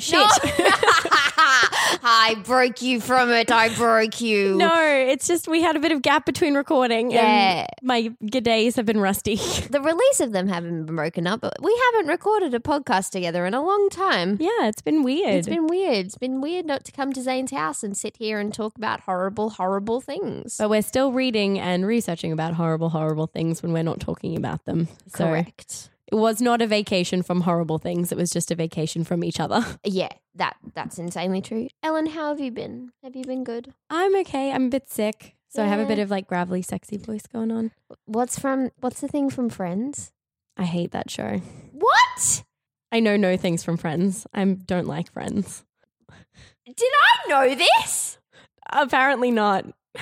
Shit. I broke you from it. I broke you. No, it's just we had a bit of gap between recording. Yeah. And my g'days have been rusty. The release of them haven't been broken up, but we haven't recorded a podcast together in a long time. yeah, it's been weird. It's been weird. It's been weird not to come to Zane's house and sit here and talk about horrible, horrible things. but we're still reading and researching about horrible, horrible things when we're not talking about them. So Correct. It was not a vacation from horrible things. It was just a vacation from each other. Yeah, that that's insanely true. Ellen, how have you been? Have you been good? I'm okay. I'm a bit sick. So I have a Yeah. bit of like gravelly, sexy voice going on. What's from what's the thing from Friends? I hate that show. What? I know no things from Friends. I don't like Friends. Did I know this? Apparently not.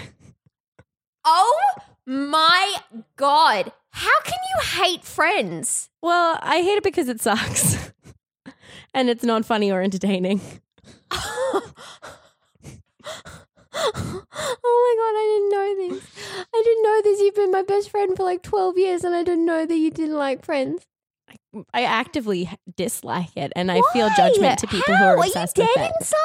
Oh my god. How can you hate Friends? Well, I hate it because it sucks. and it's not funny or entertaining. oh my god, I didn't know this. I didn't know this. You've been my best friend for like 12 years and I didn't know that you didn't like Friends. I actively dislike it and I feel judgment to people How? who are Are obsessed you with dead it. inside?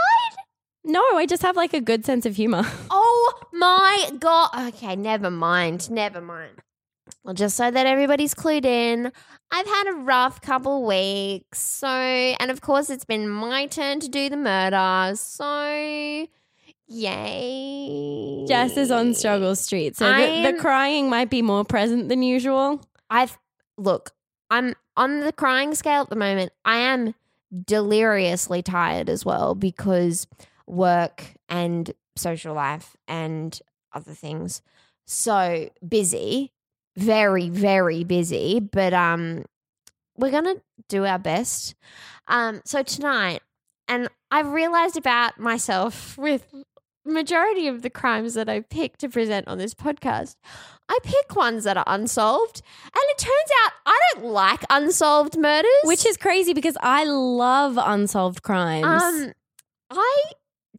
No, I just have like a good sense of humor. Oh my god. Okay, never mind. Never mind. Well, just so that everybody's clued in, I've had a rough couple weeks. So, and of course, it's been my turn to do the murder. So, yay. Jess is on struggle street, so the, the crying might be more present than usual. I've look, I'm on the crying scale at the moment. I am deliriously tired as well because work and social life and other things. So busy, very very busy, but um we're going to do our best. Um so tonight and I've realized about myself with majority of the crimes that I pick to present on this podcast, I pick ones that are unsolved. And it turns out I don't like unsolved murders. Which is crazy because I love unsolved crimes. um I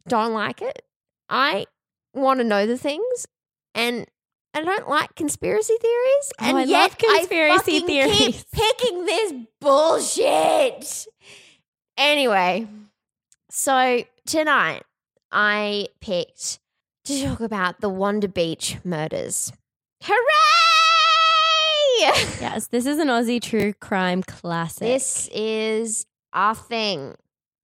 don't like it. I want to know the things and I don't like conspiracy theories. Oh, and I yet love conspiracy I fucking theories. Keep picking this bullshit. Anyway, so tonight I picked to talk about the Wanda Beach murders. Hooray! yes, this is an Aussie true crime classic. This is our thing.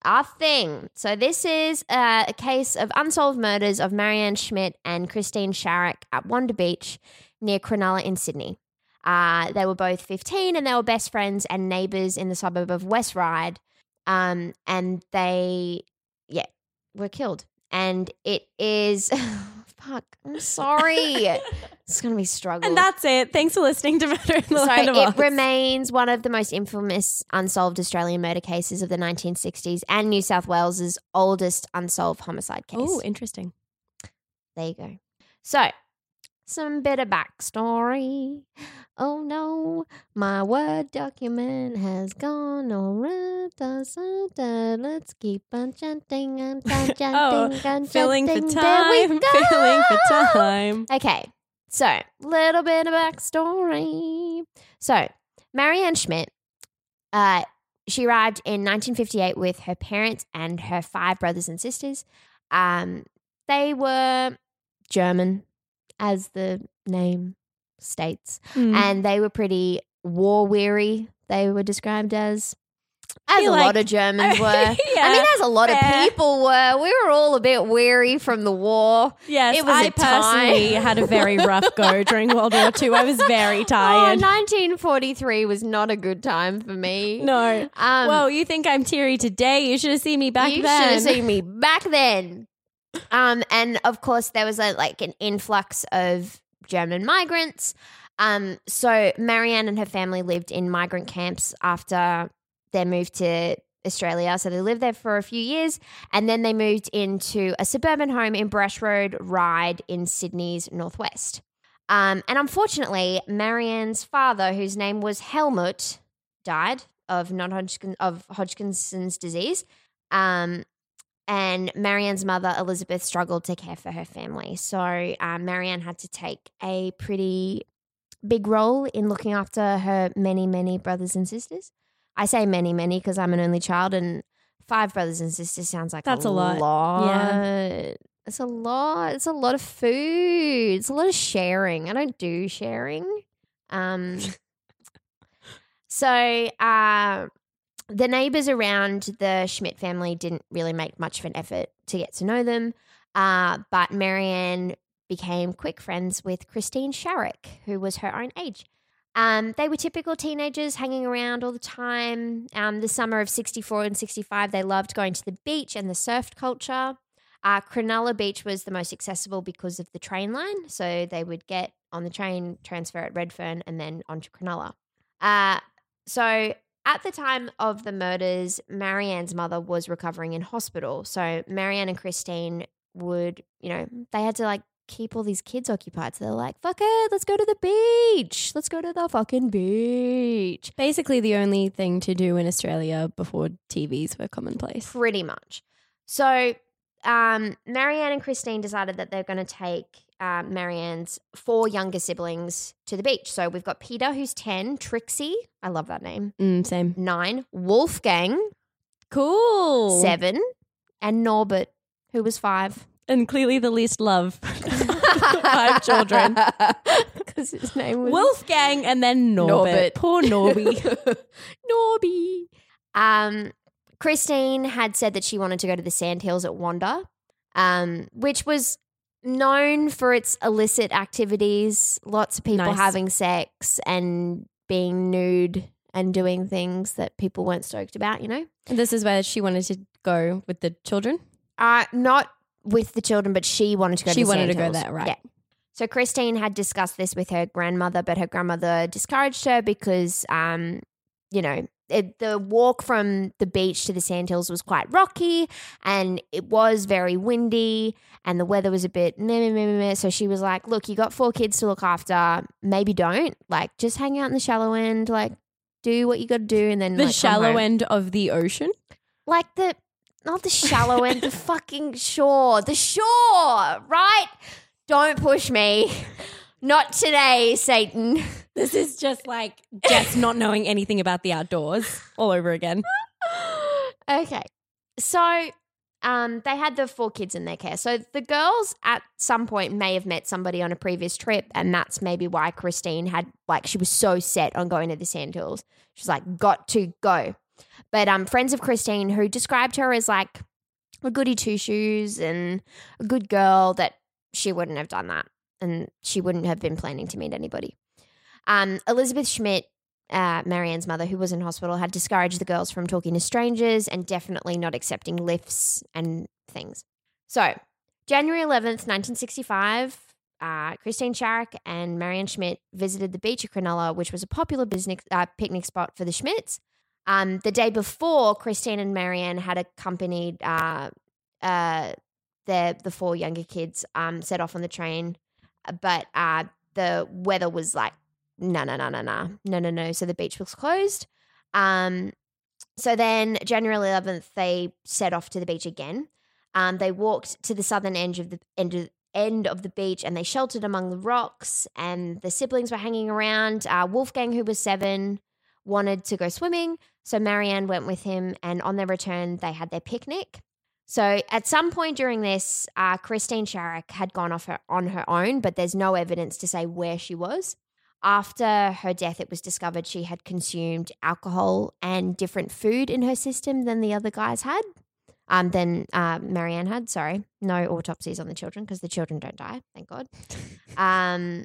Our thing. So, this is uh, a case of unsolved murders of Marianne Schmidt and Christine Sharrock at Wanda Beach near Cronulla in Sydney. Uh, they were both 15 and they were best friends and neighbours in the suburb of West Ryde. Um, and they, yeah, were killed. And it is, fuck, I'm sorry. it's going to be struggle. and that's it. Thanks for listening to Murder in the So it remains one of the most infamous unsolved Australian murder cases of the 1960s and New South Wales's oldest unsolved homicide case. Oh, interesting. There you go. So, some bit of backstory. Oh no, my Word document has gone over. Da, da, da. Let's keep on chanting and chanting Oh, and Filling for chanting. There we time. go. Filling for time. Okay, so little bit of backstory. So Marianne Schmidt, uh, she arrived in 1958 with her parents and her five brothers and sisters. Um, they were German, as the name states, Mm. and they were pretty war weary. They were described as. As a feel lot of Germans were. Yeah, I mean, as a lot fair. of people were. We were all a bit weary from the war. Yes, It was I a personally time. had a very rough go during World War II. I was very Oh, tired. 1943 was not a good time for me. no. Um, well, you think I'm teary today? You should have seen me back you then. You should have seen me back then. Um, and of course, there was a, like an influx of German migrants. Um, so Marianne and her family lived in migrant camps after their move to Australia. So they lived there for a few years, and then they moved into a suburban home in Brush Road Ryde in Sydney's northwest. Um, and unfortunately, Marianne's father, whose name was Helmut, died of non-Hodgkin of Hodgkinson's disease. Um, and Marianne's mother, Elizabeth, struggled to care for her family. So um, Marianne had to take a pretty big role in looking after her many, many brothers and sisters. I say many, many because I'm an only child, and five brothers and sisters sounds like That's a a lot. lot. It's a lot. It's a lot of food. It's a lot of sharing. I don't do sharing. Um, so uh, the neighbors around the Schmidt family didn't really make much of an effort to get to know them. Uh, but Marianne became quick friends with Christine Sharrock, who was her own age. Um, they were typical teenagers hanging around all the time. Um, the summer of 64 and 65, they loved going to the beach and the surf culture. Uh, Cronulla Beach was the most accessible because of the train line. So they would get on the train, transfer at Redfern, and then onto Cronulla. Uh, so at the time of the murders, Marianne's mother was recovering in hospital. So Marianne and Christine would, you know, they had to like keep all these kids occupied. So they're like, fuck it, let's go to the beach. Let's go to the fucking beach. Basically, the only thing to do in Australia before TVs were commonplace. Pretty much. So um, Marianne and Christine decided that they're going to take uh, Marianne's four younger siblings to the beach. So we've got Peter, who's 10, Trixie, I love that name, Mm, same. nine, Wolfgang, Cool. seven, and Norbert, who was five. And clearly the least love. Five children. Because his name was Wolfgang and then Norbert. Norbert. Poor Norby. Norby. Um, Christine had said that she wanted to go to the sandhills at Wanda, um, which was known for its illicit activities. Lots of people Nice. having sex and being nude and doing things that people weren't stoked about. You know, And this is where she wanted to go with the children. uh, not with the children, but she wanted to go. She to the wanted to go there, right. Yeah. So Christine had discussed this with her grandmother, but her grandmother discouraged her because, um, you know, it, the walk from the beach to the sandhills was quite rocky, and it was very windy, and the weather was a bit meh, meh, meh, meh. So she was like, "Look, you got four kids to look after. Maybe don't like just hang out in the shallow end, like." Do what you got to do, and then The like, shallow home." end of the ocean. like the not the shallow end, the fucking shore, the shore, right? Don't push me. Not today, Satan. This is just like Jess not knowing anything about the outdoors all over again. okay. So um, they had the four kids in their care. So the girls at some point may have met somebody on a previous trip, and that's maybe why Christine had like she was so set on going to the sandhills. She's like, got to go. But um, friends of Christine who described her as like a goody two shoes and a good girl that she wouldn't have done that, and she wouldn't have been planning to meet anybody. Um, Elizabeth Schmidt uh, Marianne's mother, who was in hospital, had discouraged the girls from talking to strangers and definitely not accepting lifts and things. So, January 11th, 1965, uh, Christine Sharrock and Marianne Schmidt visited the beach at Cronulla, which was a popular business uh, picnic spot for the Schmidts. Um, the day before, Christine and Marianne had accompanied uh, uh, the the four younger kids um, set off on the train, but uh, the weather was like no, no, no, no, no, no, no, no. So the beach was closed. Um, so then January 11th, they set off to the beach again. Um, they walked to the southern edge of the end of, end of the beach and they sheltered among the rocks. And the siblings were hanging around. Uh, Wolfgang, who was seven, wanted to go swimming. So Marianne went with him. And on their return, they had their picnic. So at some point during this, uh, Christine Sharrock had gone off her, on her own, but there's no evidence to say where she was. after her death, it was discovered she had consumed alcohol and different food in her system than the other guys had. Um, than uh, Marianne had. Sorry, no autopsies on the children because the children don't die. Thank God. Um,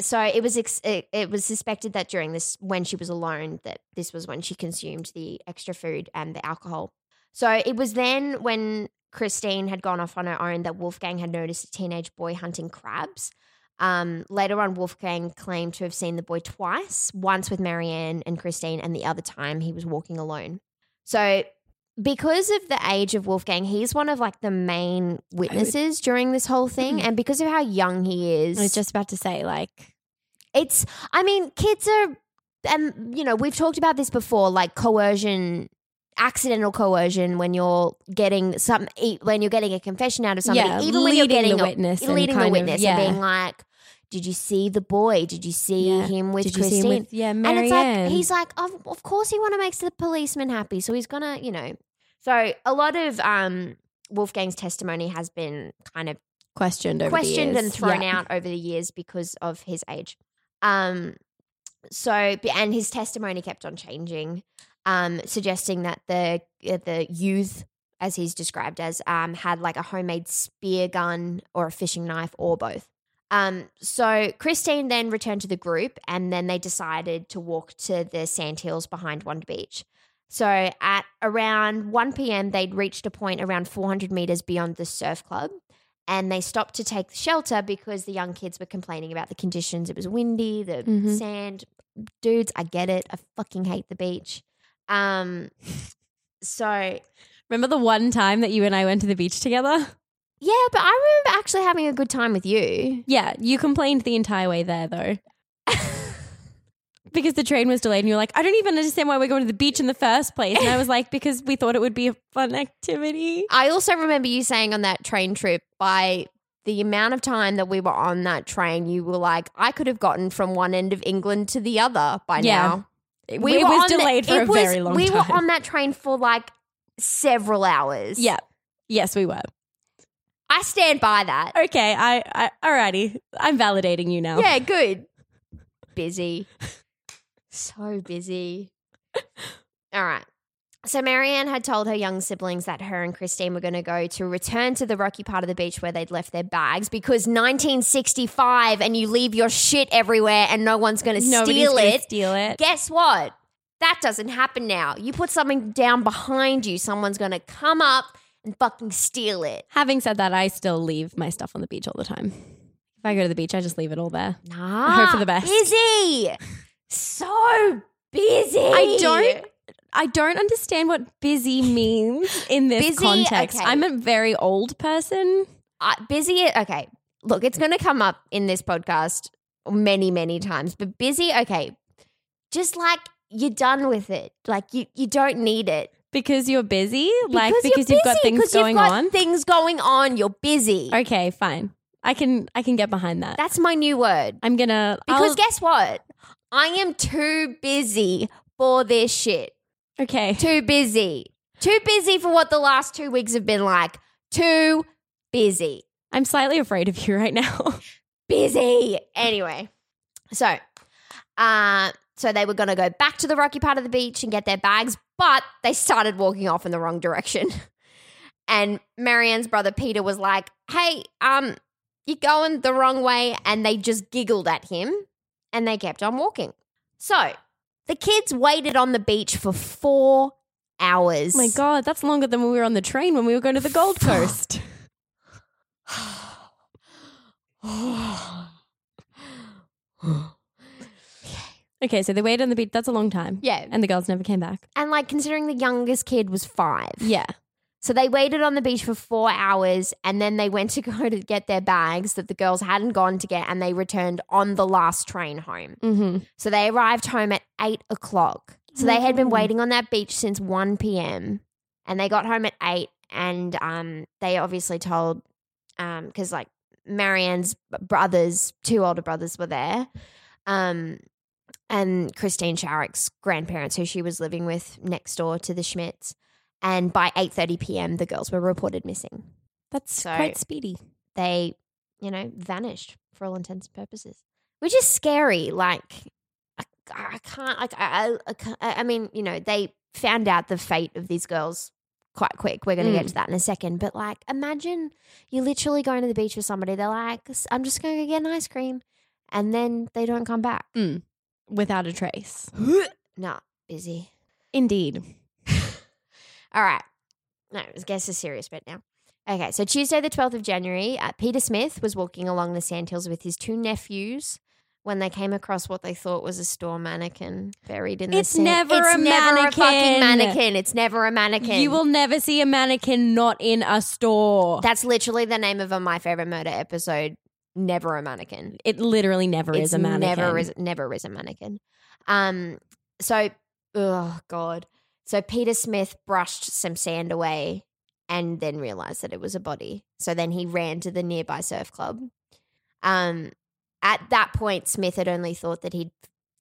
so it was ex- it, it was suspected that during this when she was alone that this was when she consumed the extra food and the alcohol. So it was then when Christine had gone off on her own that Wolfgang had noticed a teenage boy hunting crabs. Um, later on, Wolfgang claimed to have seen the boy twice, once with Marianne and Christine, and the other time he was walking alone. So because of the age of Wolfgang, he's one of like the main witnesses during this whole thing, and because of how young he is, I was just about to say, like, it's. I mean, kids are, and you know, we've talked about this before, like coercion, accidental coercion when you're getting some, when you're getting a confession out of somebody, Yeah, even when you're getting the a- witness leading the kind of- witness, yeah. and being like, "Did you see the boy? Did you see yeah. him with Did Christine?" him with, yeah, and it's like he's like, of, of course he want to make the policeman happy, so he's gonna, you know. So a lot of um, Wolfgang's testimony has been kind of questioned over the questioned and thrown out over the years because of his age. Um, so and his testimony kept on changing, um, suggesting that the uh, the youth, as he's described as, um, had like a homemade spear gun or a fishing knife or both. Um, so Christine then returned to the group, and then they decided to walk to the sandhills behind Wanda Beach. So at around 1 p.m., they'd reached a point around 400 meters beyond the surf club and they stopped to take shelter because the young kids were complaining about the conditions. It was windy, the Mhm. sand. Dudes, I get it. I fucking hate the beach. Um, so Remember the one time that you and I went to the beach together? yeah, but I remember actually having a good time with you. Yeah, you complained the entire way there though. because the train was delayed and you're like, I don't even understand why we're going to the beach in the first place. And I was like, because we thought it would be a fun activity. I also remember you saying on that train trip by the amount of time that we were on that train, you were like, I could have gotten from one end of England to the other by Yeah. now. It, We it were was on the- delayed for a was- very long we time. We were on that train for like several hours. yeah. Yes, we were. I stand by that. Okay, I, I alrighty. I'm validating you now. Yeah, good. Busy. So busy. All right. So Marianne had told her young siblings that her and Christine were going to go to return to the rocky part of the beach where they'd left their bags because 1965 and you leave your shit everywhere and no one's going to steal it. Steal it. Guess what? That doesn't happen now. You put something down behind you, someone's going to come up and fucking steal it. Having said that, I still leave my stuff on the beach all the time. If I go to the beach, I just leave it all there. Nah. hope for the best. Busy. So busy. I don't I don't understand what busy means in this Busy, context. okay. I'm a very old person. Uh, busy. Okay. Look, it's going to come up in this podcast many, many times, but busy. Okay. Just like you're done with it. Like you, you don't need it. Because you're busy? like you're because you've got things things 'cause you've going got on? Things going on. You're busy. okay, fine. I can I can get behind that. That's my new word. I'm gonna Because I'll- guess what? I am too busy for this shit. Okay. Too busy. Too busy for what the last two weeks have been like. Too busy. I'm slightly afraid of you right now. Busy. Anyway, so, uh, so they were going to go back to the rocky part of the beach and get their bags, but they started walking off in the wrong direction. And Marianne's brother Peter was like, "Hey, um, you're going the wrong way," and they just giggled at him, and they kept on walking. So the kids waited on the beach for four hours. oh my god, that's longer than when we were on the train when we were going to the Gold Coast. okay, so they waited on the beach. That's a long time. Yeah. And the girls never came back. And like considering the youngest kid was five. Yeah. So they waited on the beach for four hours and then they went to go to get their bags that the girls hadn't gone to get and they returned on the last train home. Mm-hmm. So they arrived home at eight o'clock. So they had been waiting on that beach since 1 p.m. and they got home at eight and um, they obviously told, because like Marianne's brothers, two older brothers were there. Um, and Christine Sharrock's grandparents, who she was living with next door to the Schmidts. And by 8:30 p.m., the girls were reported missing. That's So- quite speedy. They, you know, vanished for all intents and purposes. which is scary. Like, I, I can't. Like, I, I, I mean, you know, they found out the fate of these girls quite quick. We're going to get Mm. to that in a second. But like, imagine you're literally going to the beach with somebody. They're like, "I'm just going to get an ice cream," and then they don't come back. mm. Without a trace. no, busy. Indeed. All right. No, let's get a serious bit now. Okay, so Tuesday, the 12th of January, uh, Peter Smith was walking along the sandhills with his two nephews when they came across what they thought was a store mannequin buried in the It's sand. never it's a never a fucking mannequin. mannequin. It's never a mannequin. You will never see a mannequin not in a store. That's literally the name of a My Favorite Murder episode. Never a mannequin. it literally never it's is a mannequin. Never is never is a mannequin. Um. So, oh god. So Peter Smith brushed some sand away and then realized that it was a body. So then he ran to the nearby surf club. Um. At that point, Smith had only thought that he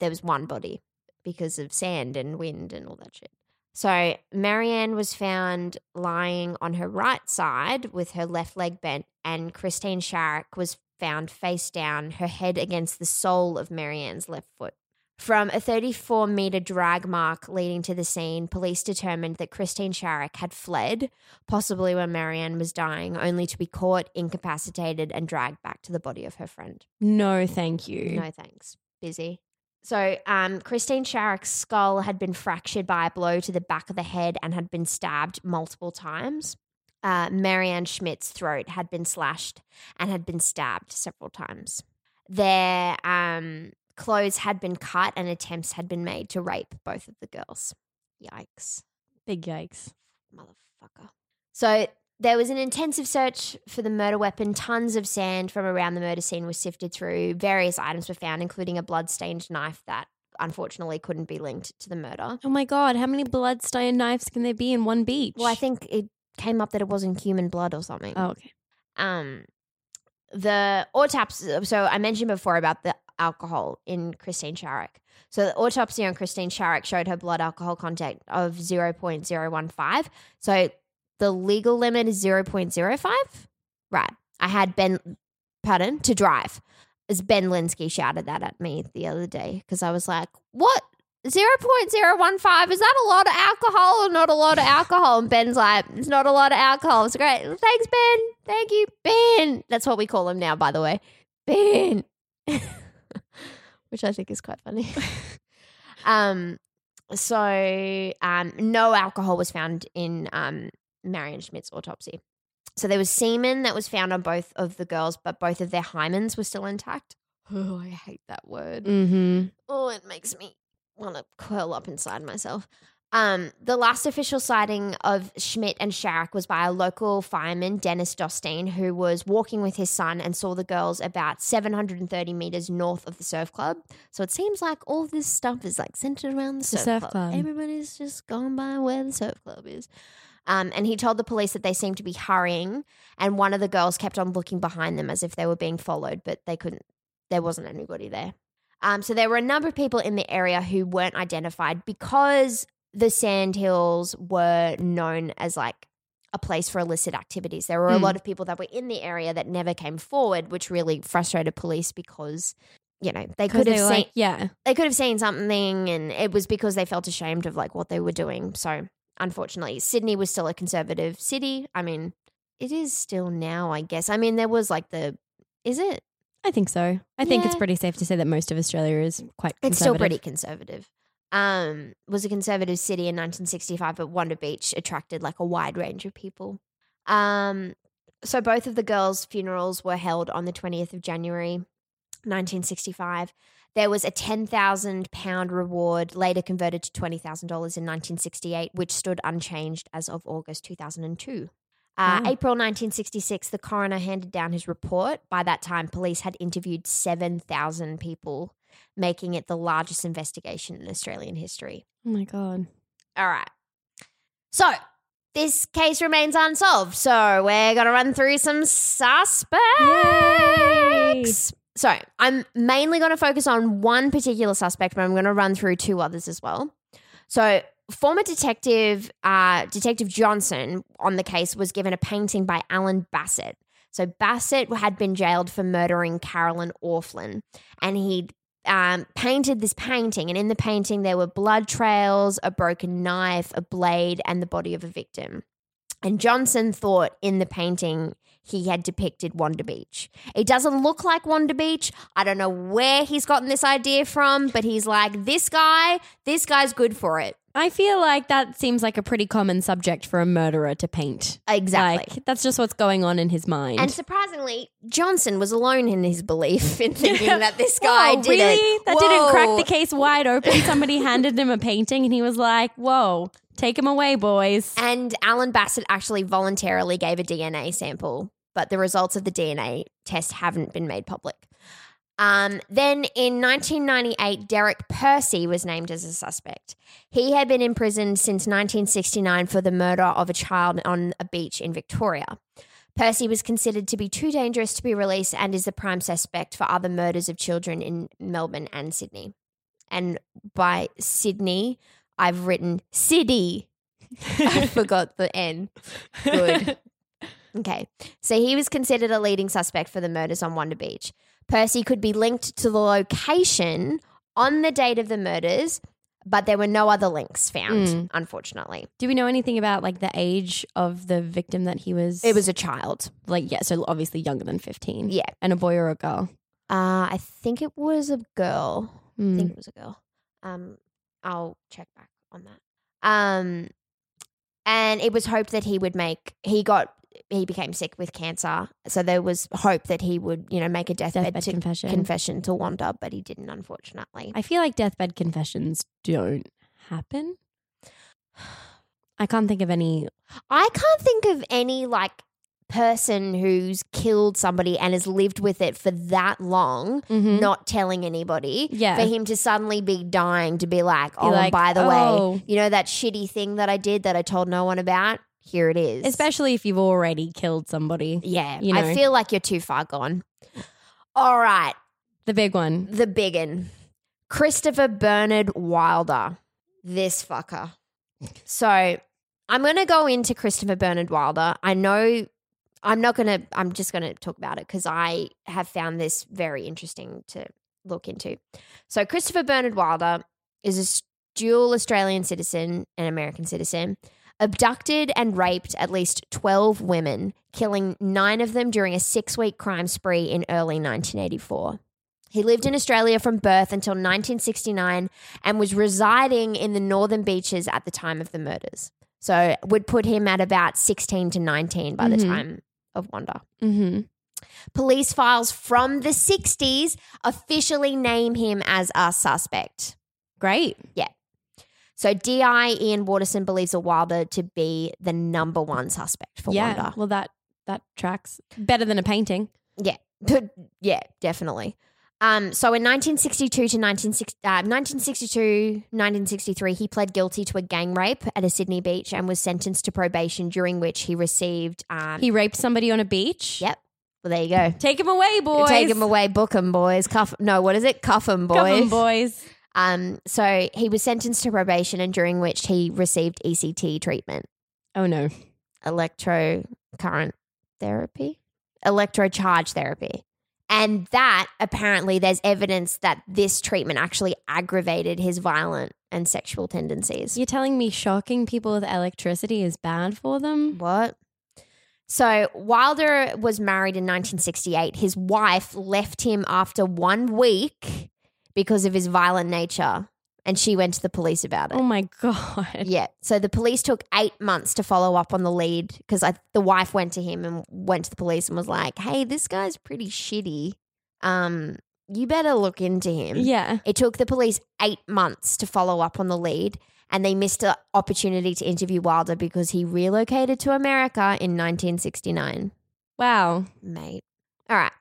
there was one body because of sand and wind and all that shit. So Marianne was found lying on her right side with her left leg bent, and Christine Sharrock was found face down, her head against the sole of Marianne's left foot. From a 34 meter drag mark leading to the scene, police determined that Christine Sharrock had fled, possibly when Marianne was dying, only to be caught, incapacitated, and dragged back to the body of her friend. No, thank you. No thanks. Busy. So, um, Christine Sharrock's skull had been fractured by a blow to the back of the head and had been stabbed multiple times. Uh, Marianne Schmidt's throat had been slashed and had been stabbed several times. Their um, clothes had been cut and attempts had been made to rape both of the girls. Yikes Big yikes. motherfucker. So there was an intensive search for the murder weapon. Tons of sand from around the murder scene was sifted through. Various items were found, including a blood-stained knife that unfortunately couldn't be linked to the murder. Oh my god, how many bloodstained knives can there be in one beach? Well, I think it came up that it wasn't human blood or something. Oh, okay. Um, the autopsy. So I mentioned before about the alcohol in Christine Sharrock. So the autopsy on Christine Sharrock showed her blood alcohol content of 0.015. So the legal limit is 0.05. Right. I had Ben, pardon, to drive. As Ben Linsky shouted that at me the other day because I was like, what? 0.015 is that a lot of alcohol or not a lot of alcohol and ben's like it's not a lot of alcohol it's great thanks ben thank you ben that's what we call him now by the way ben which i think is quite funny um so um no alcohol was found in um marianne schmidt's autopsy so there was semen that was found on both of the girls but both of their hymens were still intact oh i hate that word Mm-hmm. oh, it makes me want to curl up inside myself. Um, the last official sighting of Schmidt and Sharrock was by a local fireman, Dennis Dostine, who was walking with his son and saw the girls about 730 meters north of the surf club. So it seems like all this stuff is like centered around the, The surf, surf club. club. Everybody's just gone by where the surf club is. Um, and he told the police that they seemed to be hurrying, and one of the girls kept on looking behind them as if they were being followed, but they couldn't. There wasn't anybody there. Um, so there were a number of people in the area who weren't identified because the Sandhills were known as like a place for illicit activities. There were a Mm. lot of people that were in the area that never came forward, which really frustrated police because you know they could have seen like, yeah. they could have seen something, and it was because they felt ashamed of like what they were doing. So unfortunately, Sydney was still a conservative city. I mean, it is still now, I guess. I mean, there was like the is it I think so. I think it's pretty safe to say that most of Australia is quite It's still pretty conservative. Um, was a conservative city in 1965, but Wanda Beach attracted like a wide range of people. Um, so both of the girls' funerals were held on the 20th of January, 1965. There was a 10,000 pound reward, later converted to $20,000 in 1968, which stood unchanged as of August 2002. Uh, Wow. April 1966, the coroner handed down his report. By that time, police had interviewed 7,000 people, making it the largest investigation in Australian history. Oh my god. All right. So, this case remains unsolved. So, we're going to run through some suspects. So, I'm mainly going to focus on one particular suspect, but I'm going to run through two others as well. So, former detective uh, Detective Johnson on the case was given a painting by Alan Bassett. So Bassett had been jailed for murdering Carolyn Orphin, and he'd um, painted this painting. And in the painting, there were blood trails, a broken knife, a blade, and the body of a victim. And Johnson thought in the painting he had depicted Wanda Beach. It doesn't look like Wanda Beach. I don't know where he's gotten this idea from, but he's like, this guy, this guy's good for it. I feel like that seems like a pretty common subject for a murderer to paint. Exactly. Like, that's just what's going on in his mind. And surprisingly, Johnson was alone in his belief in thinking that this guy Whoa, did really? it. That didn't crack the case wide open. Somebody handed him a painting and he was like, whoa, take him away, boys. And Alan Bassett actually voluntarily gave a DNA sample, but the results of the DNA test haven't been made public. Um, then in 1998, Derek Percy was named as a suspect. He had been imprisoned since 1969 for the murder of a child on a beach in Victoria. Percy was considered to be too dangerous to be released and is the prime suspect for other murders of children in Melbourne and Sydney. And by Sydney, I've written City. I forgot the N. Good. Okay. So he was considered a leading suspect for the murders on Wanda Beach. Percy could be linked to the location on the date of the murders, but there were no other links found, Mm. unfortunately. Do we know anything about like the age of the victim that he was? It was a child. like, yeah, so obviously younger than 15. Yeah. And a boy or a girl. Uh, I think it was a girl. I Mm. think it was a girl. Um, I'll check back on that. Um, and it was hoped that he would make. He got. He became sick with cancer, so there was hope that he would, you know, make a deathbed, Deathbed to confession. confession to Wanda, but he didn't, unfortunately. I feel like deathbed confessions don't happen. I can't think of any. I can't think of any like person who's killed somebody and has lived with it for that long, Mhm. not telling anybody. Yeah. For him to suddenly be dying to be like, oh, Be like, by the "Oh." way, you know that shitty thing that I did that I told no one about? Here it is. Especially if you've already killed somebody. yeah, you I feel like you're too far gone. All right, The big one. the big one. Christopher Bernard Wilder. This fucker. So I'm going to go into Christopher Bernard Wilder. I know I'm not going to, I'm just going to talk about it because I have found this very interesting to look into. So Christopher Bernard Wilder is a dual Australian citizen and American citizen. Abducted and raped at least 12 women, killing nine of them during a six week crime spree in early 1984. He lived in Australia from birth until 1969 and was residing in the northern beaches at the time of the murders. So would put him at about 16 to 19 by the Mhm. time of Wanda. Mm-hmm. Police files from the 60s officially name him as a suspect. Great. So DI Ian Waterson believes a Wilder to be the number one suspect for yeah. Wanda. Well, that that tracks better than a painting. Yeah, yeah, definitely. Um, so in 1962 to 1960, uh, 1962, 1963, he pled guilty to a gang rape at a Sydney beach and was sentenced to probation, during which he received. Um, He raped somebody on a beach. yep. Well, there you go. Take him away, boys. Take him away, Book him, boys. Cuff. No, what is it? Cuff 'em, boys. Come on, boys. Um, so he was sentenced to probation, and during which he received ECT treatment, Oh no. electrocurrent therapy, electrocharge therapy. And that apparently there's evidence that this treatment actually aggravated his violent and sexual tendencies. You're telling me shocking people with electricity is bad for them? What? So Wilder was married in 1968. His wife left him after one week because of his violent nature, and she went to the police about it. Oh my god. Yeah. So the police took eight months to follow up on the lead because the wife went to him and went to the police and was like, "Hey, this guy's pretty shitty. Um, you better look into him." Yeah. It took the police eight months to follow up on the lead, and they missed an opportunity to interview Wilder because he relocated to America in 1969. Wow. Mate. All right.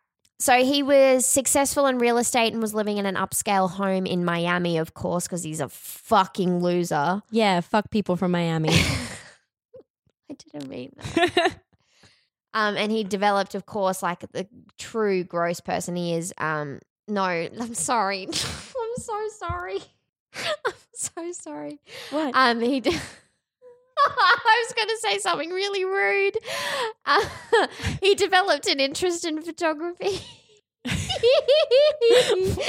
So he was successful in real estate and was living in an upscale home in Miami, of course, because he's a fucking loser. Yeah. Fuck people from Miami. I didn't mean that. um, and he developed, of course, like the true gross person he is. Um, no, I'm sorry. I'm so sorry. I'm so sorry. what? Um, he. d- I was going to say something really rude. Uh, he developed an interest in photography.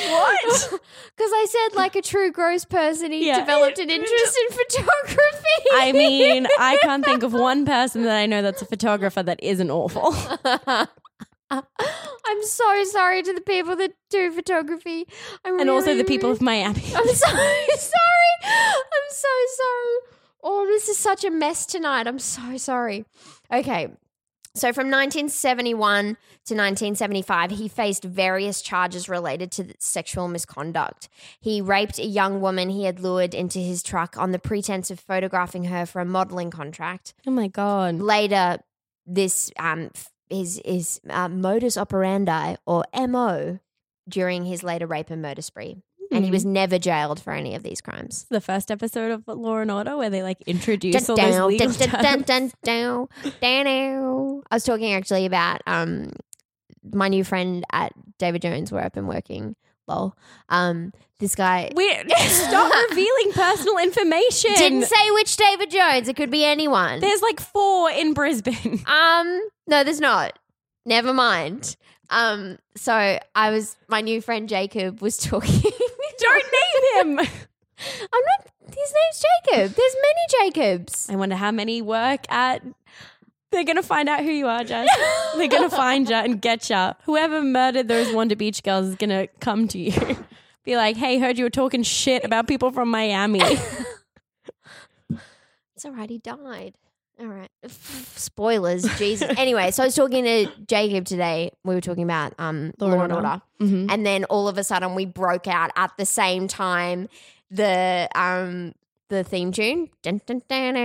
What? Because I said, like a true gross person, he Yeah. developed an interest in photography. I mean, I can't think of one person that I know that's a photographer that isn't awful. I'm so sorry to the people that do photography. I'm And also the people really- of Miami. I'm so sorry. I'm so sorry. Oh, this is such a mess tonight. I'm so sorry. Okay. So from 1971 to 1975, he faced various charges related to sexual misconduct. He raped a young woman he had lured into his truck on the pretense of photographing her for a modeling contract. Oh my God. Later, this um his his uh, modus operandi or mo during his later rape and murder spree, and he was never jailed for any of these crimes. The first episode of Law and Order where they like introduce all those legal terms. I was talking actually about um my new friend at David Jones where I've been working. Lol. Um, this guy Weird. Stop revealing personal information. didn't say which David Jones. It could be anyone. There's like four in Brisbane. Um, no, there's not. Never mind. Um, so I was my new friend Jacob was talking. Don't name him. I'm not. His name's Jacob. There's many Jacobs. I wonder how many work at. They're gonna find out who you are, Jess. They're gonna find you and get you. Whoever murdered those Wanda Beach girls is gonna come to you. Be like, hey, heard you were talking shit about people from Miami. It's all right. He died. All right. Spoilers. Jesus. anyway, so I was talking to Jacob today. We were talking about um Law, and Order. Mhm. And then all of a sudden we broke out at the same time the um the theme tune. Dun, dun, dun,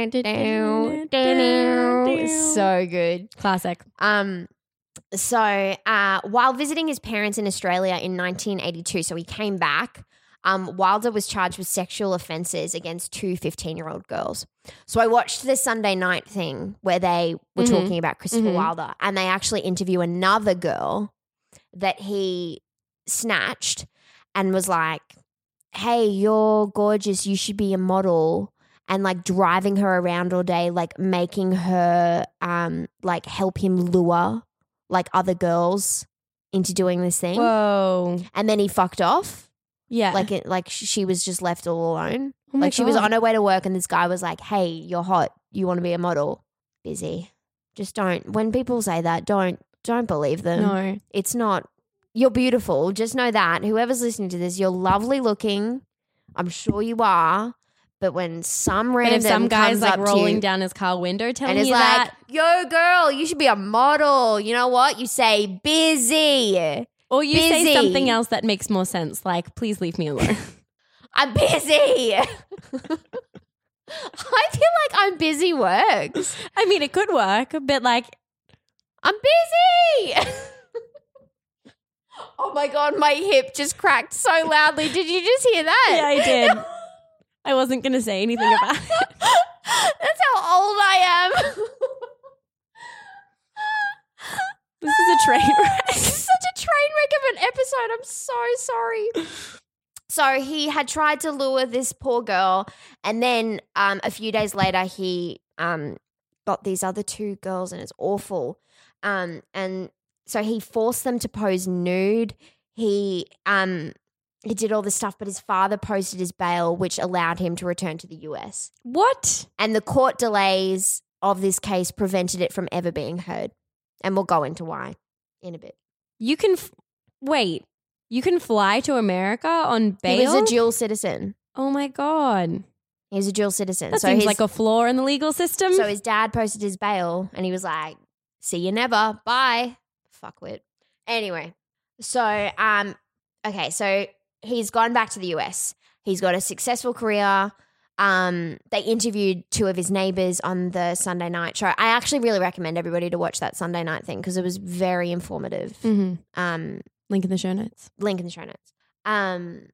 so good. Classic. Um so uh while visiting his parents in Australia in 1982, so he came back. Um, Wilder was charged with sexual offences against two 15 year old girls. So I watched the Sunday night thing where they were Mhm. talking about Christopher Mhm. Wilder and they actually interview another girl that he snatched and was like, Hey, you're gorgeous. You should be a model. And like driving her around all day, like making her um like help him lure like other girls into doing this thing. Whoa. and then he fucked off. Yeah. Like it like she was just left all alone. Oh like she was on her way to work and this guy was like, "Hey, you're hot. You want to be a model?" Busy. Just don't. When people say that, don't don't believe them. No. It's not. You're beautiful. Just know that whoever's listening to this, you're lovely looking. I'm sure you are. But when some But random if some guy's comes like rolling you down his car window telling and you like, that, "Yo, girl, you should be a model," you know what? You say busy. Or you say something else that makes more sense, like "Please leave me alone." I'm busy. I feel like I'm busy works. I mean, it could work, but like, I'm busy. oh my god, my hip just cracked so loudly. Did you just hear that? yeah, I did. I wasn't gonna say anything about it. That's how old I am. This is a train wreck. This is such a train wreck of an episode. I'm so sorry. So he had tried to lure this poor girl, and then um, a few days later, he um, got these other two girls, and it's awful. Um, and so he forced them to pose nude. He um, he did all this stuff, but his father posted his bail, which allowed him to return to the US. What? And the court delays of this case prevented it from ever being heard. And we'll go into why in a bit. You can f- wait. You can fly to America on bail. He was a dual citizen. oh my god, He was a dual citizen. that so seems his, like a flaw in the legal system. so his dad posted his bail and he was like, see you never. Bye. Fuckwit. Anyway, so um, okay, so he's gone back to the US. He's got a successful career. Um, they interviewed two of his neighbors on the Sunday night show. I actually really recommend everybody to watch that Sunday night thing because it was very informative. Mhm. Um, Link in the show notes. link in the show notes. Um,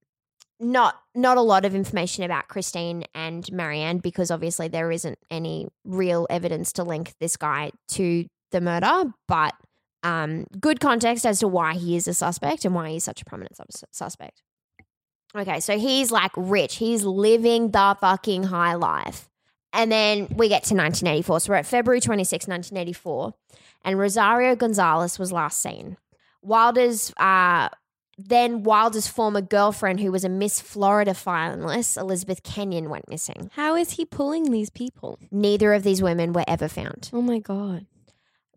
not not a lot of information about Christine and Marianne because obviously there isn't any real evidence to link this guy to the murder, but um, good context as to why he is a suspect and why he's such a prominent sus- suspect. Okay, so he's like rich. He's living the fucking high life. And then we get to 1984. So we're at February 26, 1984. And Rosario Gonzalez was last seen. Wilder's, uh, then Wilder's former girlfriend, who was a Miss Florida finalist, Elizabeth Kenyon, went missing. How is he pulling these people? Neither of these women were ever found. Oh my god.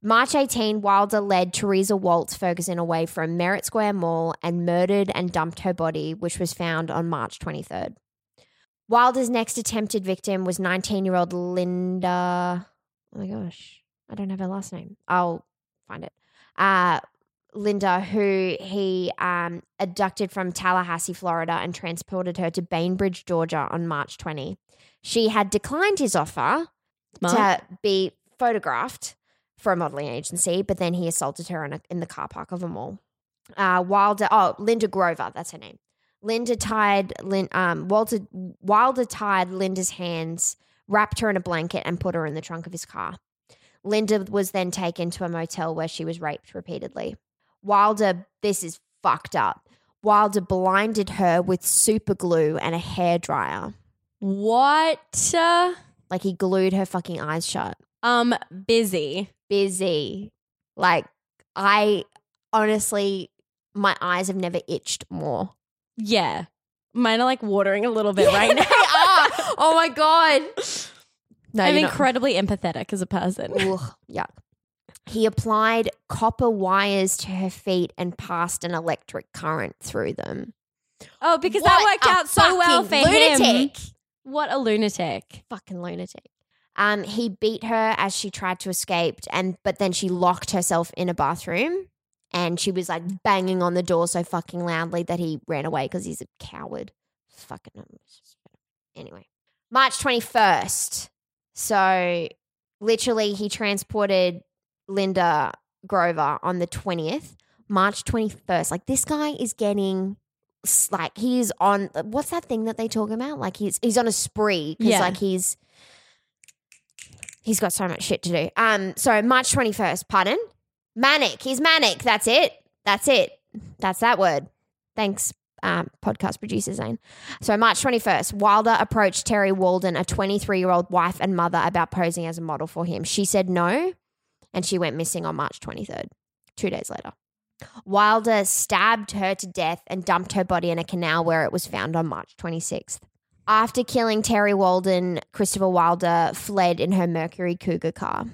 March 18, Wilder led Teresa Waltz Ferguson away from Merritt Square Mall and murdered and dumped her body, which was found on March 23rd. Wilder's next attempted victim was 19 year old Linda. Oh my gosh, I don't have her last name. I'll find it. Uh, Linda, who he um, abducted from Tallahassee, Florida, and transported her to Bainbridge, Georgia on March 20. She had declined his offer Smart. to be photographed for a modeling agency, but then he assaulted her in, a, in the car park of a mall. Uh, Wilder, oh, Linda Grover, that's her name. Linda tied, Lin, um, Walter, Wilder tied Linda's hands, wrapped her in a blanket, and put her in the trunk of his car. Linda was then taken to a motel where she was raped repeatedly. Wilder, this is fucked up. Wilder blinded her with super glue and a hairdryer. What? Uh, Like he glued her fucking eyes shut. um, busy. Busy. Like I honestly, my eyes have never itched more. Yeah. Mine are like watering a little bit right now. Oh my god. No, I'm you're not- incredibly empathetic as a person. Ugh, yuck. He applied copper wires to her feet and passed an electric current through them. Oh, because What that worked a out so well for fucking lunatic. him. What a lunatic. Fucking lunatic. Um, he beat her as she tried to escape, and but then she locked herself in a bathroom, and she was like banging on the door so fucking loudly that he ran away because he's a coward. Fucking anyway. March twenty first. So literally, he transported Linda Grover on the twentieth. March twenty first. Like this guy is getting. Like he's on what's that thing that they talk about? Like he's he's on a spree because Yeah. like he's He's got so much shit to do. Um, so March 21st, pardon? Manic. He's manic. That's it. That's it. That's that word. Thanks, um, podcast producer Zane. So March 21st, Wilder approached Terry Walden, a 23 year old wife and mother, about posing as a model for him. She said no, and she went missing on March 23rd, two days later. Wilder stabbed her to death and dumped her body in a canal where it was found on March 26th. After killing Terry Walden, Christopher Wilder fled in her Mercury Cougar car.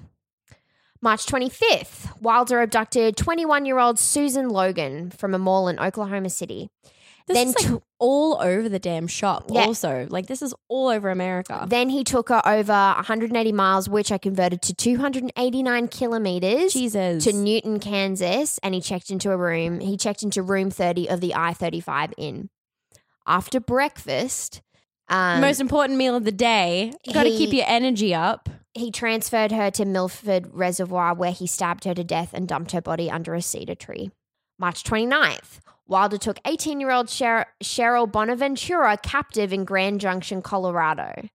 March 25th, Wilder abducted 21 year old Susan Logan from a mall in Oklahoma City. This Then is like tw- all over the damn shop. Yeah. Also, like this is all over America. Then he took her over 180 miles, which I converted to 289 kilometers Jesus. to Newton, Kansas, and he checked into a room. He checked into room 30 of the I 35 Inn. After breakfast, um, Most important meal of the day. Got to keep your energy up. he transferred her to Milford Reservoir where he stabbed her to death and dumped her body under a cedar tree. March 29th, Wilder took 18 year old Cheryl Bonaventura captive in Grand Junction, Colorado.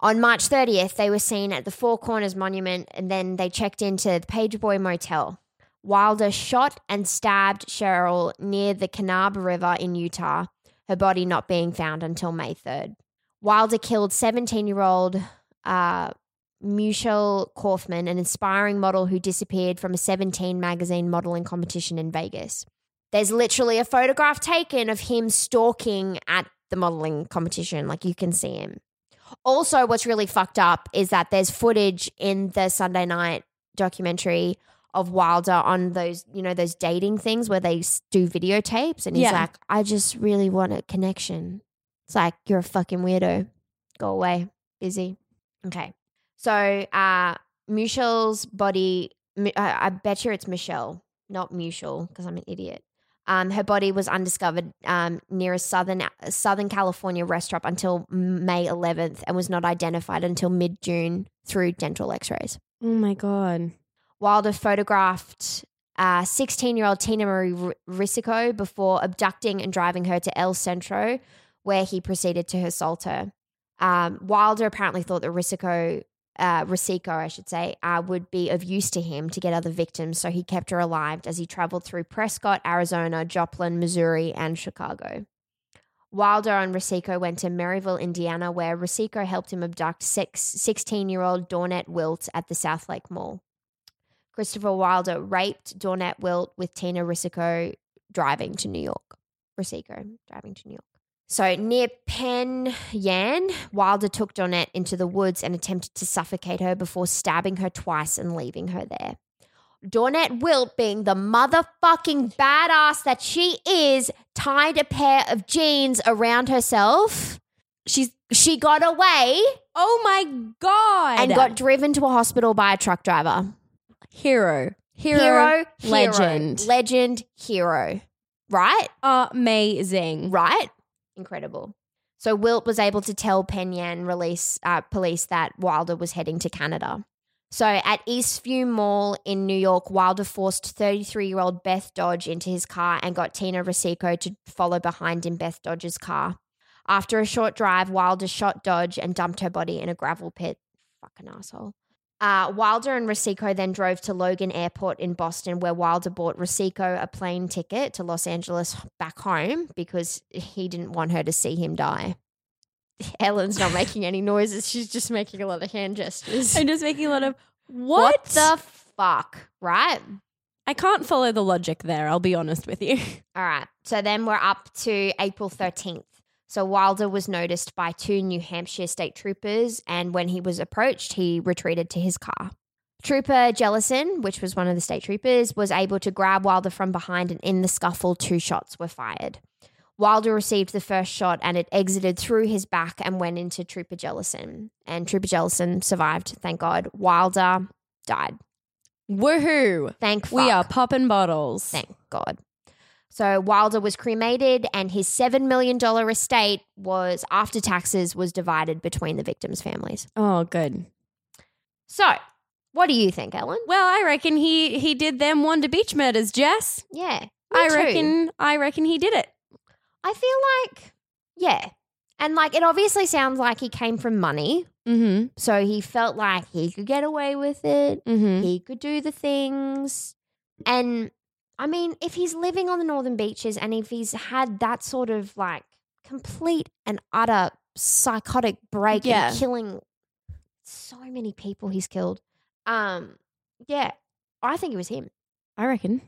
On March 30th, they were seen at the Four Corners Monument and then they checked into the Pageboy Motel. Wilder shot and stabbed Cheryl near the Kanab River in Utah, her body not being found until May 3rd. Wilder killed 17 year old uh, Michelle Kaufman, an inspiring model who disappeared from a 17 magazine modeling competition in Vegas. There's literally a photograph taken of him stalking at the modeling competition. Like you can see him. Also, what's really fucked up is that there's footage in the Sunday night documentary of Wilder on those, you know, those dating things where they do videotapes. And he's Yeah. like, I just really want a connection. It's like, you're a fucking weirdo. Go away. Busy. Okay. So, uh, Michelle's body, I I bet you it's Michelle, not Michelle, because I'm an idiot. Um, her body was undiscovered um, near a southern Southern California restaurant until May 11th and was not identified until mid June through dental X-rays. Oh my god. Wilder photographed 16 year old Tina Marie R- Risico before abducting and driving her to El Centro, where he proceeded to assault her. Um, Wilder apparently thought that Risico, uh, Risico, I should say, uh, would be of use to him to get other victims, so he kept her alive as he traveled through Prescott, Arizona, Joplin, Missouri, and Chicago. Wilder and Rosico went to Merrillville, Indiana, where Rosico helped him abduct 16 year old Dawnette Wilt at the South Lake Mall. Christopher Wilder raped Dawnette Wilt with Tina Rosico driving to New York. Rosico driving to New York. So near Penn Yan, Wilder took Dawnette into the woods and attempted to suffocate her before stabbing her twice and leaving her there. Dawnette Wilt, being the motherfucking badass that she is, tied a pair of jeans around herself. She's she got away Oh my god! and got driven to a hospital by a truck driver. hero, hero, Hero, legend, hero, legend, hero. Right? amazing. Right? Incredible. So Wilt was able to tell Penn Yan release uh, police that Wilder was heading to Canada. So at Eastview Mall in New York, Wilder forced 33 year old Beth Dodge into his car and got Tina Rosico to follow behind in Beth Dodge's car. After a short drive, Wilder shot Dodge and dumped her body in a gravel pit. Fucking asshole. Uh, Wilder and Rosico then drove to Logan Airport in Boston, where Wilder bought Rosico a plane ticket to Los Angeles back home because he didn't want her to see him die. Ellen's not making any noises. She's just making a lot of hand gestures. I'm just making a lot of What what? the fuck, right? I can't follow the logic there. I'll be honest with you. All right. So then we're up to April 13th. So Wilder was noticed by two New Hampshire state troopers, and when he was approached, he retreated to his car. Trooper Jellison, which was one of the state troopers, was able to grab Wilder from behind, and in the scuffle, two shots were fired. Wilder received the first shot, and it exited through his back and went into Trooper Jellison. And Trooper Jellison survived, thank God. Wilder died. Woohoo! Thank We are popping bottles. Thank God. So Wilder was cremated, and his seven million dollar estate was after taxes was divided between the victims' families. Oh, good. So, what do you think, Ellen? Well, I reckon he he did them Wanda Beach murders, Jess. Yeah, I too. reckon I reckon he did it. I feel like, yeah, and like it obviously sounds like he came from money, Mm-hmm. so he felt like he could get away with it. Mm-hmm. He could do the things, and I mean, if he's living on the northern beaches, and if he's had that sort of like complete and utter psychotic break Yeah. and killing so many people he's killed, um, yeah, I think it was him. I reckon.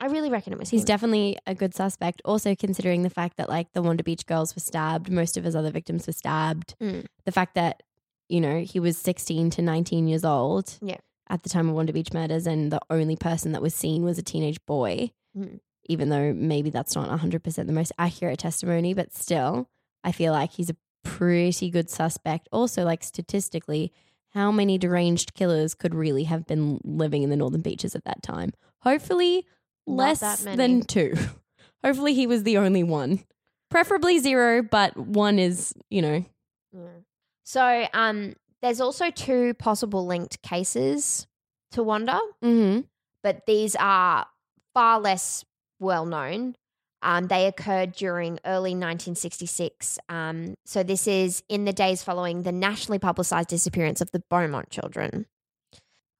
I really reckon it was him. He's him. definitely a good suspect. Also, considering the fact that like the Wanda Beach girls were stabbed, most of his other victims were stabbed. Mm. The fact that you know he was sixteen to nineteen years old Yeah. At the time of Wanda Beach murders, and the only person that was seen was a teenage boy. Mm. Even though maybe that's not hundred percent the most accurate testimony, but still, I feel like he's a pretty good suspect. Also, like statistically, how many deranged killers could really have been living in the northern beaches at that time? Hopefully, Not less than two. Hopefully, he was the only one. Preferably zero, but one is, you know, Yeah. So, um, there's also two possible linked cases to Wanda. mm-hmm. but these are far less well known. Um, they occurred during early 1966. Um, so this is in the days following the nationally publicized disappearance of the Beaumont children.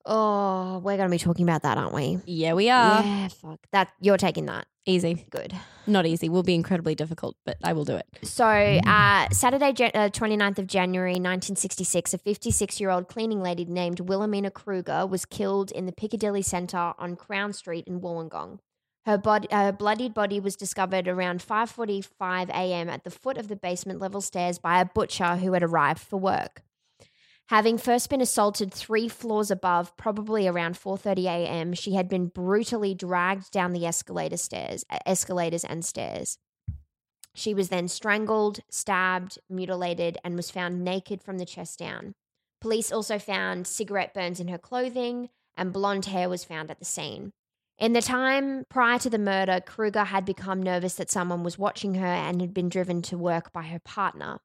Oh, we're going to be talking about that, aren't we? yeah, we are yeah, fuck that. You're taking that. Easy. Good. Not easy. Will be incredibly difficult, but I will do it. So, uh, Saturday, uh, 29th of January, 1966, a 56 year old cleaning lady named Wilhelmina Kruger was killed in the Piccadilly Centre on Crown Street in Wollongong. Her, body, her bloodied body was discovered around 5:45 a.m. at the foot of the basement level stairs by a butcher who had arrived for work. Having first been assaulted three floors above, probably around 4:30 a.m., she had been brutally dragged down the escalator stairs, escalators and stairs. She was then strangled, stabbed, mutilated, and was found naked from the chest down. Police also found cigarette burns in her clothing, and blonde hair was found at the scene. In the time prior to the murder, Kruger had become nervous that someone was watching her and had been driven to work by her partner.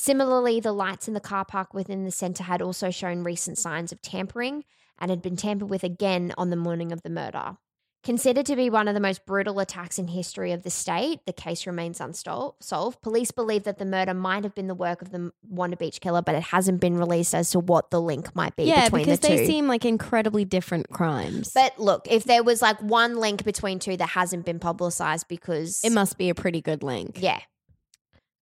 Similarly, the lights in the car park within the centre had also shown recent signs of tampering and had been tampered with again on the morning of the murder. Considered to be one of the most brutal attacks in history of the state, the case remains unsolved. Police believe that the murder might have been the work of the Wanda Beach killer, but it hasn't been released as to what the link might be yeah, between because the two. they seem like incredibly different crimes. but look, if there was like one link between two that hasn't been publicized because it must be a pretty good link. yeah.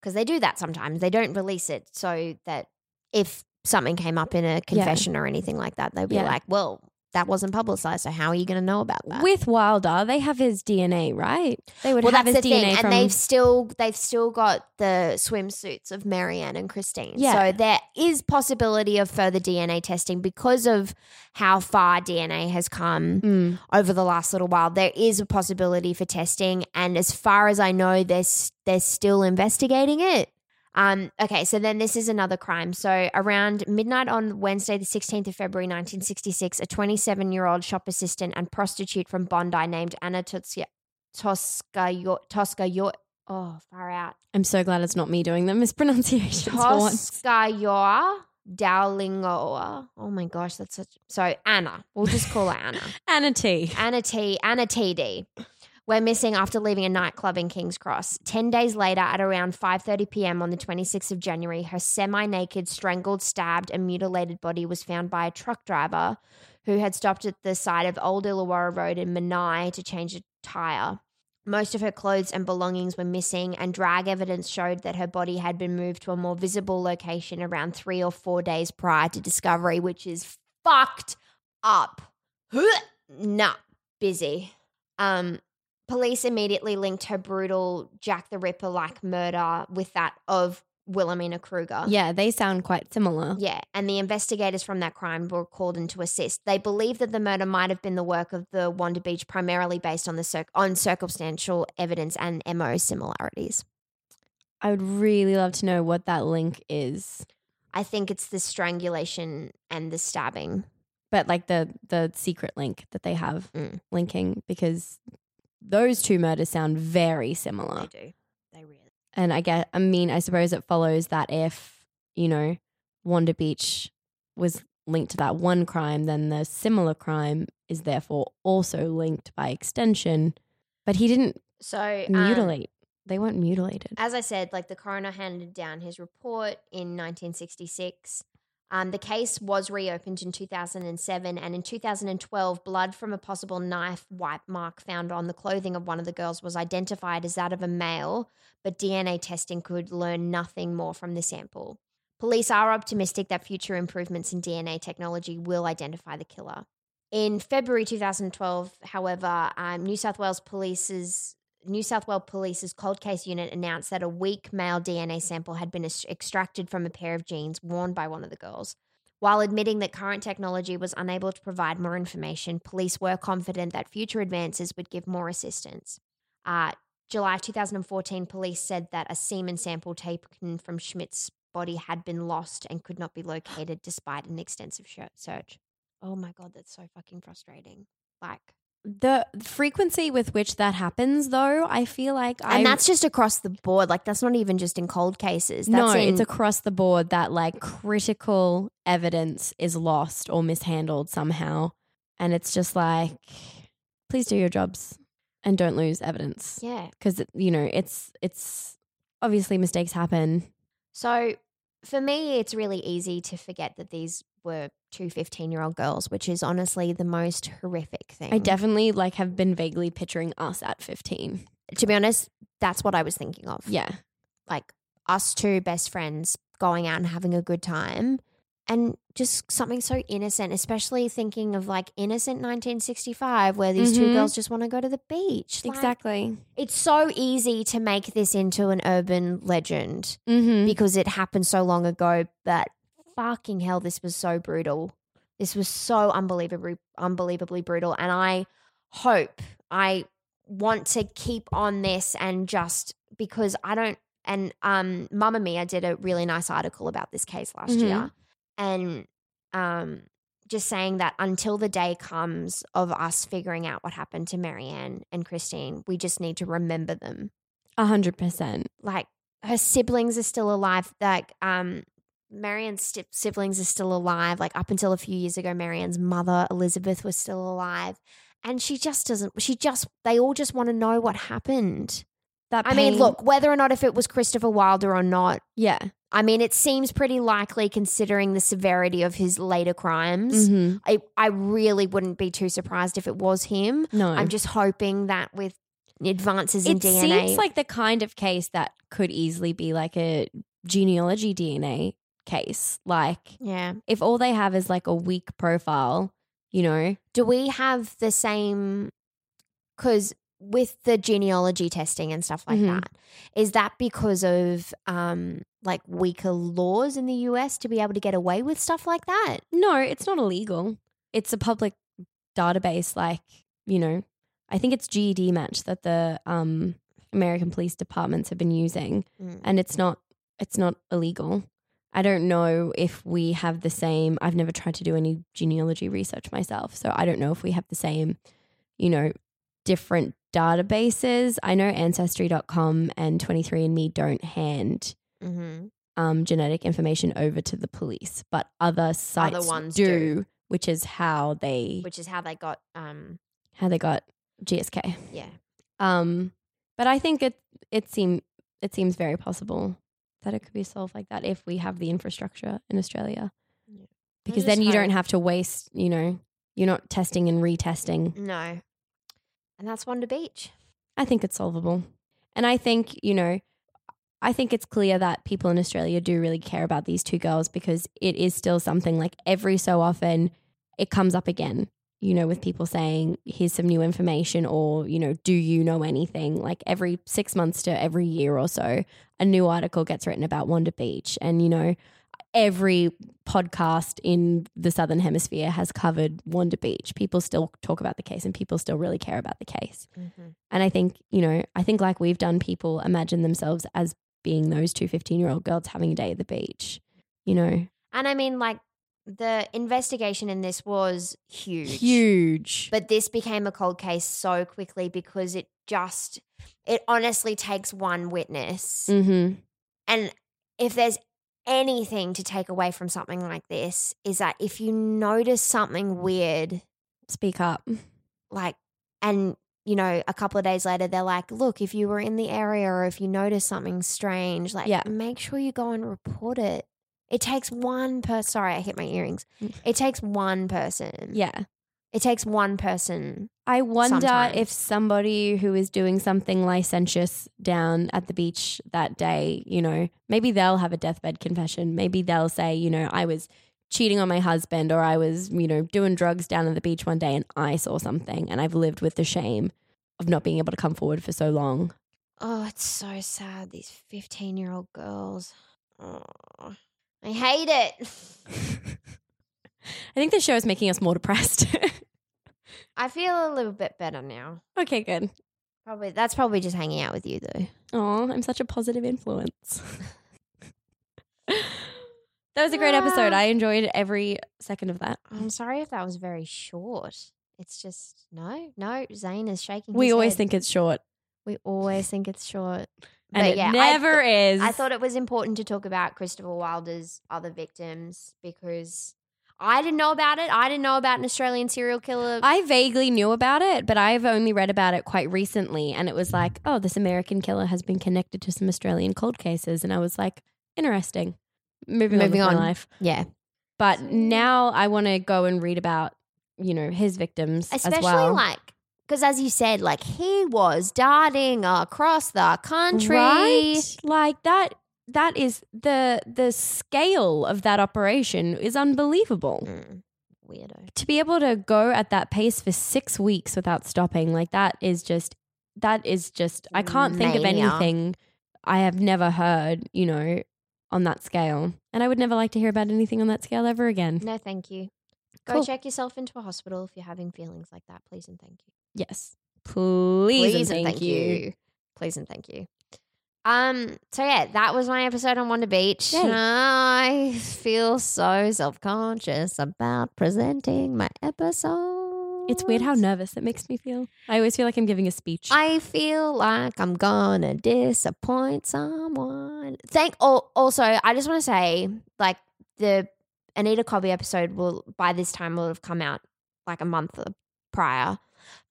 Because they do that sometimes. They don't release it so that if something came up in a confession or anything like that, they'd be Yeah. like, well, that wasn't publicized. So how are you going to know about that? With Wilder, they have his DNA, right? They would well, have his DNA thing, from. and they've still they've still got the swimsuits of Marianne and Christine. Yeah. So there is possibility of further DNA testing because of how far DNA has come Mm. over the last little while. There is a possibility for testing, and as far as I know, they're they're still investigating it. Um, okay, so then this is another crime. So around midnight on Wednesday, the 16th of February, 1966, a 27 year old shop assistant and prostitute from Bondi named Anna Tosca Tosca Tosca Oh, far out. I'm so glad it's not me doing the mispronunciations. Toscayoa Dowlingoa. Oh my gosh, that's such. So Anna, we'll just call her Anna. Anna T. Anna T. Anna TD. We're missing after leaving a nightclub in King's Cross. Ten days later, at around 5:30 p.m. on the 26th of January, her semi-naked, strangled, stabbed, and mutilated body was found by a truck driver who had stopped at the side of Old Illawarra Road in Menai to change a tire. Most of her clothes and belongings were missing, and drag evidence showed that her body had been moved to a more visible location around three or four days prior to discovery, which is fucked up. nah, busy. Um, police immediately linked her brutal Jack the Ripper like murder with that of Wilhelmina Kruger. Yeah, they sound quite similar. Yeah, and the investigators from that crime were called in to assist. They believe that the murder might have been the work of the Wanda Beach, primarily based on the cir- on circumstantial evidence and MO similarities. I would really love to know what that link is. I think it's the strangulation and the stabbing. But like the the secret link that they have Mm. linking because those two murders sound very similar. They do. They really. And I get, I mean, I suppose it follows that if, you know, Wanda Beach was linked to that one crime, then the similar crime is therefore also linked by extension. But he didn't So um, mutilate. they weren't mutilated. As I said, like the coroner handed down his report in 1966. Um, the case was reopened in 2007, and in 2012, blood from a possible knife wipe mark found on the clothing of one of the girls was identified as that of a male, but DNA testing could learn nothing more from the sample. Police are optimistic that future improvements in DNA technology will identify the killer. In February 2012, however, um, New South Wales Police's New South Wales Police's cold case unit announced that a weak male DNA sample had been extracted from a pair of jeans worn by one of the girls. While admitting that current technology was unable to provide more information, police were confident that future advances would give more assistance. Uh, July 2014, police said that a semen sample taken from Schmidt's body had been lost and could not be located despite an extensive search. Oh my God, that's so fucking frustrating. Like, The frequency with which that happens, though, I feel like I and that's just across the board. Like that's not even just in cold cases. That's no, in, it's across the board that like critical evidence is lost or mishandled somehow, and it's just like, please do your jobs and don't lose evidence yeah. because you know it's it's obviously mistakes happen. So for me, it's really easy to forget that these were two 15 year old girls, which is honestly the most horrific thing. I definitely like have been vaguely picturing us at fifteen. to be honest, that's what I was thinking of. Yeah, Like us two best friends going out and having a good time. And just something so innocent, especially thinking of like innocent 1965, where these two Mhm. girls just want to go to the beach. Like, exactly. it's so easy to make this into an urban legend. Mm-hmm. because it happened so long ago. But fucking hell, this was so brutal. This was so unbelievably, unbelievably brutal. And I hope, I want to keep on this and just because I don't. And um, Mamamia did a really nice article about this case last Mhm. year, and um, just saying that until the day comes of us figuring out what happened to Marianne and Christine, we just need to remember them A hundred percent. like her siblings are still alive. Like um, Marianne's sti- siblings are still alive. Like up until a few years ago, Marianne's mother Elizabeth was still alive, and she just doesn't. She just they all just want to know what happened. That I mean, look, whether or not if it was Christopher Wilder or not. yeah. I mean, it seems pretty likely considering the severity of his later crimes. Mhm. I, I really wouldn't be too surprised if it was him. No, I'm just hoping that with advances in it DNA. It seems like the kind of case that could easily be like a genealogy DNA case. Like yeah. if all they have is like a weak profile, you know, Do we have the same? Because with the genealogy testing and stuff like Mhm. that, is that because of um like weaker laws in the US to be able to get away with stuff like that? no, it's not illegal. It's a public database. Like you know, I think it's GEDmatch that the um, American police departments have been using. Mm. and it's not it's not illegal. I don't know if we have the same. I've never tried to do any genealogy research myself, so I don't know if we have the same, you know, different databases. I know ancestry.com and 23andme don't hand Mm-hmm. um, genetic information over to the police, but other sites ones do, do. which is how they Which is how they got um how they got GSK. yeah. Um, but I think it it seem it seems very possible that it could be solved like that if we have the infrastructure in Australia. Yeah. Because then you don't have to waste, you know, you're not testing and retesting. No. And that's Wanda Beach. I think it's solvable. And I think, you know, I think it's clear that people in Australia do really care about these two girls because it is still something like every so often it comes up again, you know, with people saying, here's some new information or, you know, do you know anything? Like every six months to every year or so, a new article gets written about Wanda Beach. And, you know, every podcast in the Southern Hemisphere has covered Wanda Beach. People still talk about the case and people still really care about the case. Mm-hmm. And I think, you know, I think like we've done, people imagine themselves as being those two 15 year old girls having a day at the beach, you know, And I mean like the investigation in this was huge. huge. But this became a cold case so quickly because it just it honestly takes one witness. mm-hmm. And if there's anything to take away from something like this is that if you notice something weird Speak up. like and you know a couple of days later they're like look if you were in the area or if you notice something strange like Yeah. make sure you go and report it it takes one person sorry i hit my earrings Mm. it takes one person Yeah. it takes one person I wonder Sometimes. if somebody who is doing something licentious down at the beach that day, you know, maybe they'll have a deathbed confession. Maybe they'll say, you know, I was cheating on my husband or I was, you know, doing drugs down at the beach one day and I saw something and I've lived with the shame of not being able to come forward for so long. oh it's so sad these 15 year old girls oh, i hate it I think the show is making us more depressed. i feel a little bit better now okay, good. probably that's probably just hanging out with you though Oh, I'm such a positive influence. that was a great episode. Ah. I enjoyed every second of that. i'm sorry if that was very short it's just no no zane is shaking We always head. think it's short, We always think it's short. And But it yeah, I never th- is. I thought it was important to talk about Christopher Wilder's other victims because I didn't know about it. I didn't know about an Australian serial killer. I vaguely knew about it, but I've only read about it quite recently. And it was like, oh, this American killer has been connected to some Australian cold cases. And I was like, interesting. Moving, Moving on on. my life. yeah, But now I want to go and read about, you know, his victims especially as well. like because as you said, like he was darting across the country. Right? Like that that is the the scale of that operation is unbelievable. Mm, weirdo. To be able to go at that pace for 6 weeks without stopping, like that is just that is just I can't think of anything I have never heard, you know, on that scale. And I would never like to hear about anything on that scale ever again. No, thank you. Go Cool. check yourself into a hospital if you're having feelings like that. Please and thank you. Yes. Please, and thank, you. Please and thank you. Um. So yeah, that was my episode on Wanda Beach. Yay. I feel so self conscious about presenting my episode. It's weird how nervous it makes me feel. I always feel like I'm giving a speech. I feel like I'm gonna disappoint someone. Thank. al- Also, I just want to say, like the Anita Cobby episode will by this time will have come out like a month prior.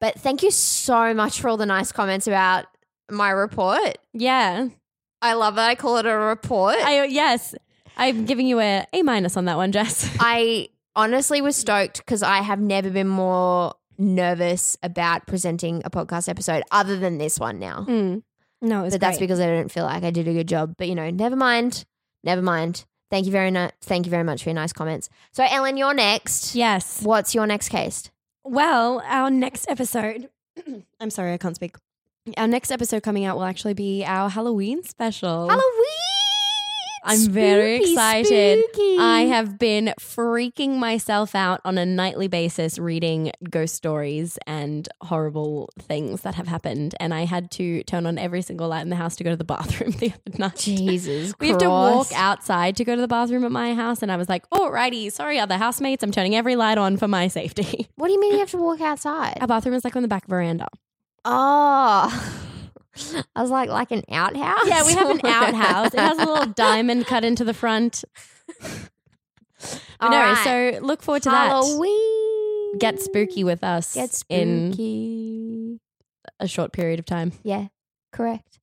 But thank you so much for all the nice comments about my report. yeah. I love that I call it a report. I, yes, I'm giving you a A minus on that one, Jess. I honestly was stoked because I have never been more nervous about presenting a podcast episode other than this one now. Mm. No, it's but that's because I didn't feel like I did a good job. But you know, never mind. Never mind. Thank you very much. Thank you very much for your nice comments. So, Ellen, you're next. yes. What's your next case? Well, our next episode. I'm sorry, I can't speak. Our next episode coming out will actually be our Halloween special. Halloween. I'm very excited. spooky. I have been freaking myself out on a nightly basis reading ghost stories and horrible things that have happened. And I had to turn on every single light in the house to go to the bathroom the other night. Jesus. We have to walk outside to go to the bathroom at my house. And I was like, oh, alrighty, sorry, other housemates. I'm turning every light on for my safety. What do you mean you have to walk outside? Our bathroom is like on the back veranda. Oh. I was like, like an outhouse. Yeah, we have an outhouse. It has a little diamond cut into the front. No, right. so look forward to that. Halloween. Get spooky with us Get in spooky. a short period of time. Yeah, correct.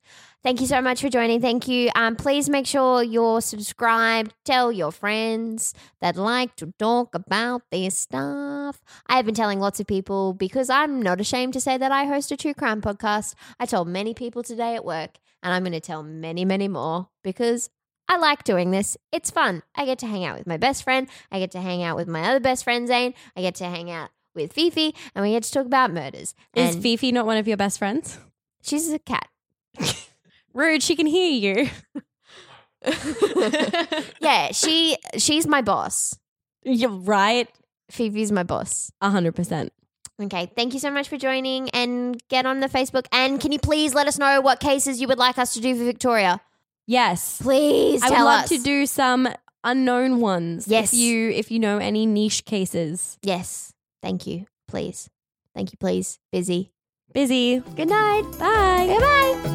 Thank you so much for joining. Thank you. Um, please make sure you're subscribed. Tell your friends that like to talk about this stuff. I have been telling lots of people because I'm not ashamed to say that I host a true crime podcast. I told many people today at work, and I'm going to tell many, many more because I like doing this. It's fun. I get to hang out with my best friend. I get to hang out with my other best friend, Zane. I get to hang out with Fifi, and we get to talk about murders. Is And Fifi not one of your best friends? she's a cat. Rude, she can hear you. Yeah, she she's my boss. You're right. Phoebe's my boss. A hundred percent. Okay, thank you so much for joining and get on the Facebook. And can you please let us know what cases you would like us to do for Victoria? Yes. Please I would tell love us. to do some unknown ones. Yes. If you if you know any niche cases. Yes, thank you. Please, thank you. Please, busy. Busy. Good night. Bye. Goodbye.